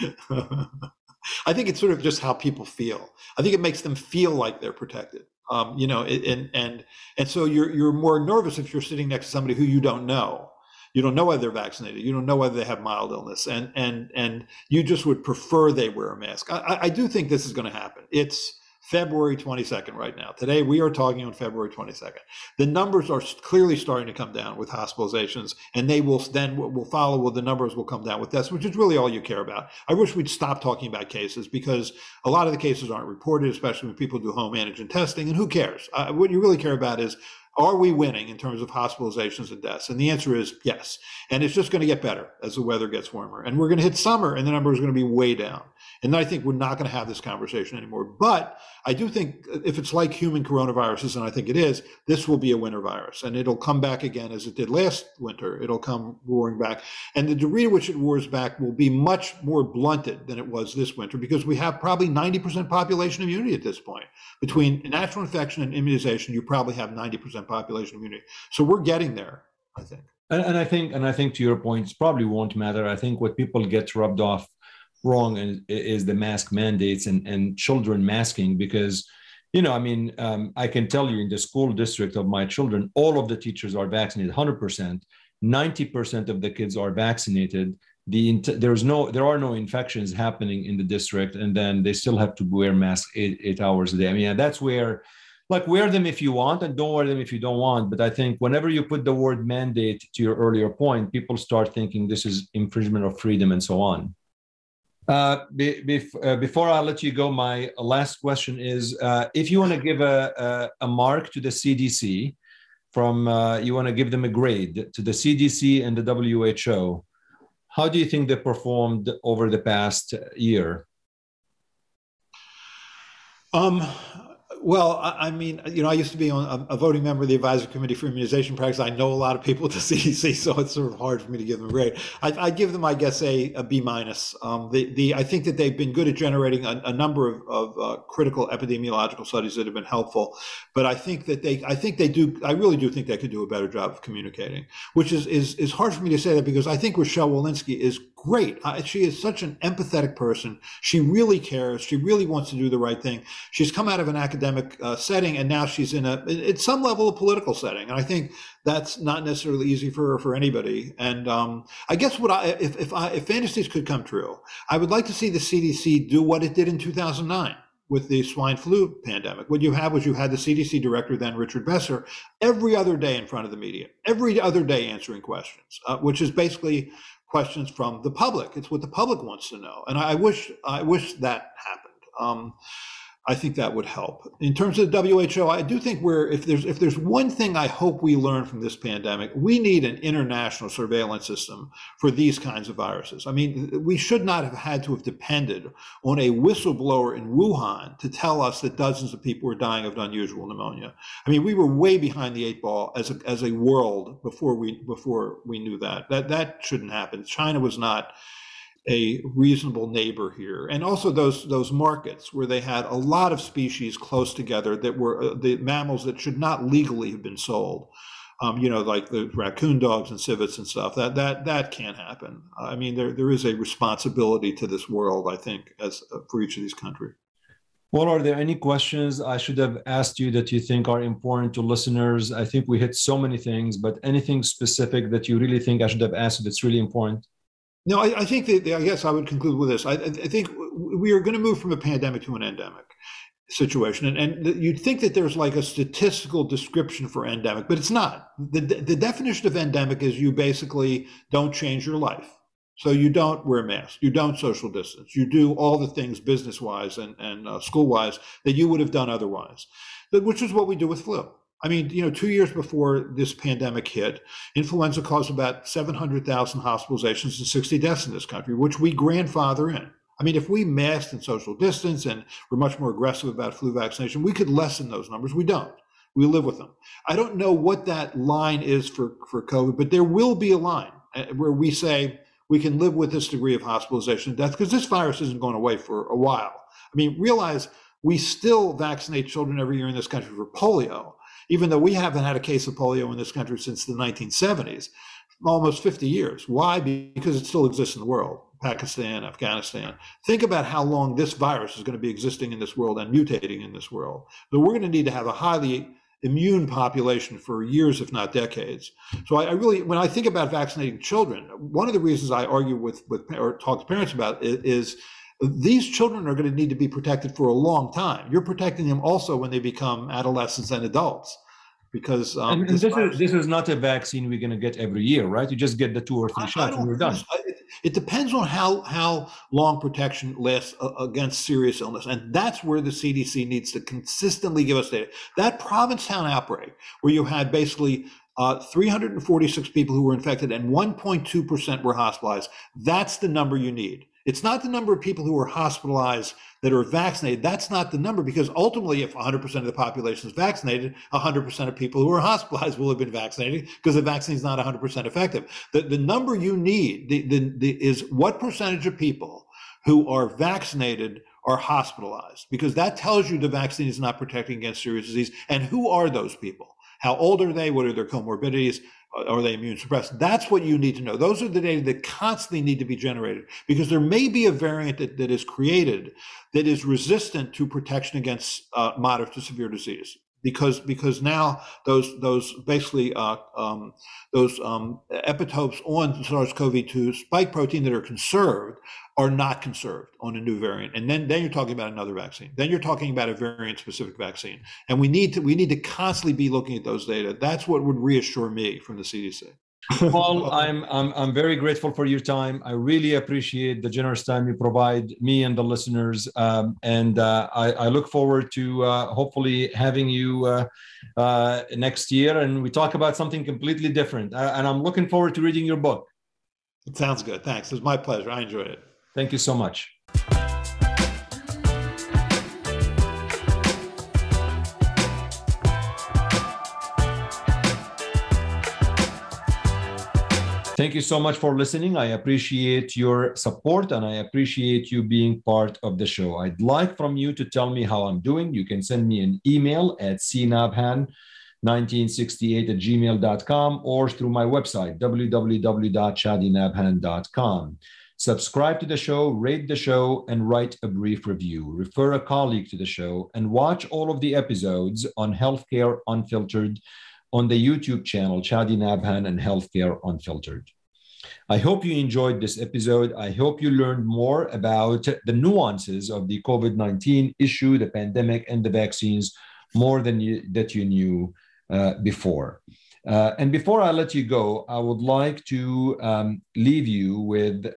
I think it's sort of just how people feel. I think it makes them feel like they're protected. Um, you know, and and and so you're you're more nervous if you're sitting next to somebody who you don't know. You don't know whether they're vaccinated. You don't know whether they have mild illness, and and and you just would prefer they wear a mask. I, I do think this is going to happen. It's February 22nd right now. Today we are talking on February 22nd. The numbers are clearly starting to come down with hospitalizations, and they will then will follow. Well, the numbers will come down with deaths, which is really all you care about. I wish we'd stop talking about cases because a lot of the cases aren't reported, especially when people do home antigen testing. And who cares? Uh, what you really care about is are we winning in terms of hospitalizations and deaths? And the answer is yes. And it's just going to get better as the weather gets warmer. And we're going to hit summer and the number is going to be way down. And I think we're not going to have this conversation anymore. But I do think uh, if it's like human coronaviruses, and I think it is, this will be a winter virus and it'll come back again as it did last winter. It'll come roaring back. And the degree to which it roars back will be much more blunted than it was this winter because we have probably 90% population immunity at this point. Between natural infection and immunization, you probably have 90% population immunity. So we're getting there, I think. And, and I think, and I think to your point, it probably won't matter. I think what people get rubbed off wrong is, is the mask mandates and, and children masking because you know i mean um, i can tell you in the school district of my children all of the teachers are vaccinated 100% 90% of the kids are vaccinated the there's no there are no infections happening in the district and then they still have to wear masks eight, eight hours a day i mean that's where like wear them if you want and don't wear them if you don't want but i think whenever you put the word mandate to your earlier point people start thinking this is infringement of freedom and so on uh, be, be, uh, before I let you go, my last question is: uh, if you want to give a, a, a, mark to the CDC, from uh, you want to give them a grade to the CDC and the WHO, how do you think they performed over the past year? Um, well, I, mean, you know, I used to be on a, a, voting member of the advisory committee for immunization practice. I know a lot of people at the CDC, so it's sort of hard for me to give them a grade. I, I give them, I guess, a, a B minus. Um, the, the, I think that they've been good at generating a, a number of, of uh, critical epidemiological studies that have been helpful. But I think that they, I think they do, I really do think they could do a better job of communicating, which is is is hard for me to say that because I think Rochelle Walensky is great. Uh, she is such an empathetic person. She really cares. She really wants to do the right thing. She's come out of an academic uh, setting, and now she's in a at some level a political setting. And I think that's not necessarily easy for for anybody. And um, I guess what I if if, I, if fantasies could come true, I would like to see the CDC do what it did in 2009 with the swine flu pandemic. What you have was you had the CDC director, then Richard Besser, every other day in front of the media, every other day answering questions, uh, which is basically questions from the public. It's what the public wants to know, and I wish I wish that happened. Um, I think that would help. In terms of the WHO, I do think we're if there's if there's one thing I hope we learn from this pandemic, we need an international surveillance system for these kinds of viruses. I mean, we should not have had to have depended on a whistleblower in Wuhan to tell us that dozens of people were dying of unusual pneumonia. I mean, we were way behind the eight ball as a, as a world before we before we knew that. That that shouldn't happen. China was not a reasonable neighbor here and also those those markets where they had a lot of species close together that were uh, the mammals that should not legally have been sold um, you know like the raccoon dogs and civets and stuff that that that can't happen i mean there there is a responsibility to this world i think as uh, for each of these countries well, are there any questions I should have asked you that you think are important to listeners? I think we hit so many things, but anything specific that you really think I should have asked that's really important? No, I, I think that I guess I would conclude with this. I, I think we are going to move from a pandemic to an endemic situation, and, and you'd think that there's like a statistical description for endemic, but it's not. the The definition of endemic is you basically don't change your life. So you don't wear masks, you don't social distance, you do all the things business wise and, and uh, school wise that you would have done otherwise, which is what we do with flu. I mean, you know, two years before this pandemic hit, influenza caused about 700,000 hospitalizations and 60 deaths in this country, which we grandfather in. I mean, if we masked and social distance and were much more aggressive about flu vaccination, we could lessen those numbers. We don't. We live with them. I don't know what that line is for, for COVID, but there will be a line uh, where we say we can live with this degree of hospitalization and death because this virus isn't going away for a while. I mean, realize we still vaccinate children every year in this country for polio even though we haven't had a case of polio in this country since the 1970s, almost 50 years. Why? Because it still exists in the world. Pakistan, Afghanistan. Think about how long this virus is going to be existing in this world and mutating in this world. So we're going to need to have a highly immune population for years, if not decades. So I, I, really, when I think about vaccinating children, one of the reasons I argue with, with or talk to parents about it is these children are going to need to be protected for a long time. You're protecting them also when they become adolescents and adults, because um, and, and this, virus, is this is not a vaccine we're going to get every year, right? You just get the two or three I, shots I and you're done. It, it depends on how how long protection lasts uh, against serious illness, and that's where the CDC needs to consistently give us data. That Provincetown outbreak, where you had basically uh, 346 people who were infected and 1.2% were hospitalized. That's the number you need. It's not the number of people who are hospitalized that are vaccinated. That's not the number because ultimately, if 100% of the population is vaccinated, 100% of people who are hospitalized will have been vaccinated because the vaccine is not 100% effective. The, the number you need the, the, the, is what percentage of people who are vaccinated are hospitalized because that tells you the vaccine is not protecting against serious disease. And who are those people? How old are they? What are their comorbidities? Are they immune suppressed? That's what you need to know. Those are the data that constantly need to be generated because there may be a variant that, that is created that is resistant to protection against uh, moderate to severe disease because because now those those basically uh, um, those um, epitopes on SARS-CoV-2 spike protein that are conserved are not conserved on a new variant, and then then you're talking about another vaccine. Then you're talking about a variant-specific vaccine, and we need to we need to constantly be looking at those data. That's what would reassure me from the CDC. Paul, I'm, I'm I'm very grateful for your time. I really appreciate the generous time you provide me and the listeners, um, and uh, I, I, look forward to uh, hopefully having you uh, uh next year, and we talk about something completely different. Uh, and I'm looking forward to reading your book. It sounds good. Thanks. It was my pleasure. I enjoyed it. Thank you so much. Thank you so much for listening. I appreciate your support and I appreciate you being part of the show. I'd like from you to tell me how I'm doing. You can send me an email at cnabhan1968 at gmail.com or through my website, www.chadinabhan.com. Subscribe to the show, rate the show, and write a brief review. Refer a colleague to the show and watch all of the episodes on Healthcare Unfiltered on the YouTube channel, Chadi Nabhan and Healthcare Unfiltered. I hope you enjoyed this episode. I hope you learned more about the nuances of the COVID 19 issue, the pandemic, and the vaccines more than you, that you knew uh, before. Uh, and before I let you go, I would like to um, leave you with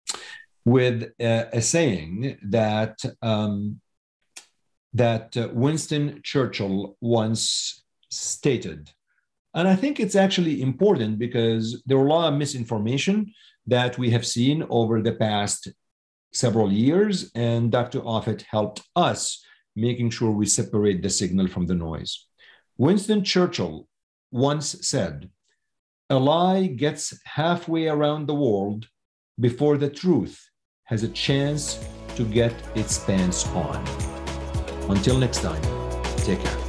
with a, a saying that um, that uh, Winston Churchill once stated, and I think it's actually important because there are a lot of misinformation that we have seen over the past several years, and Dr. Offit helped us making sure we separate the signal from the noise. Winston Churchill once said, A lie gets halfway around the world before the truth has a chance to get its pants on. Until next time, take care.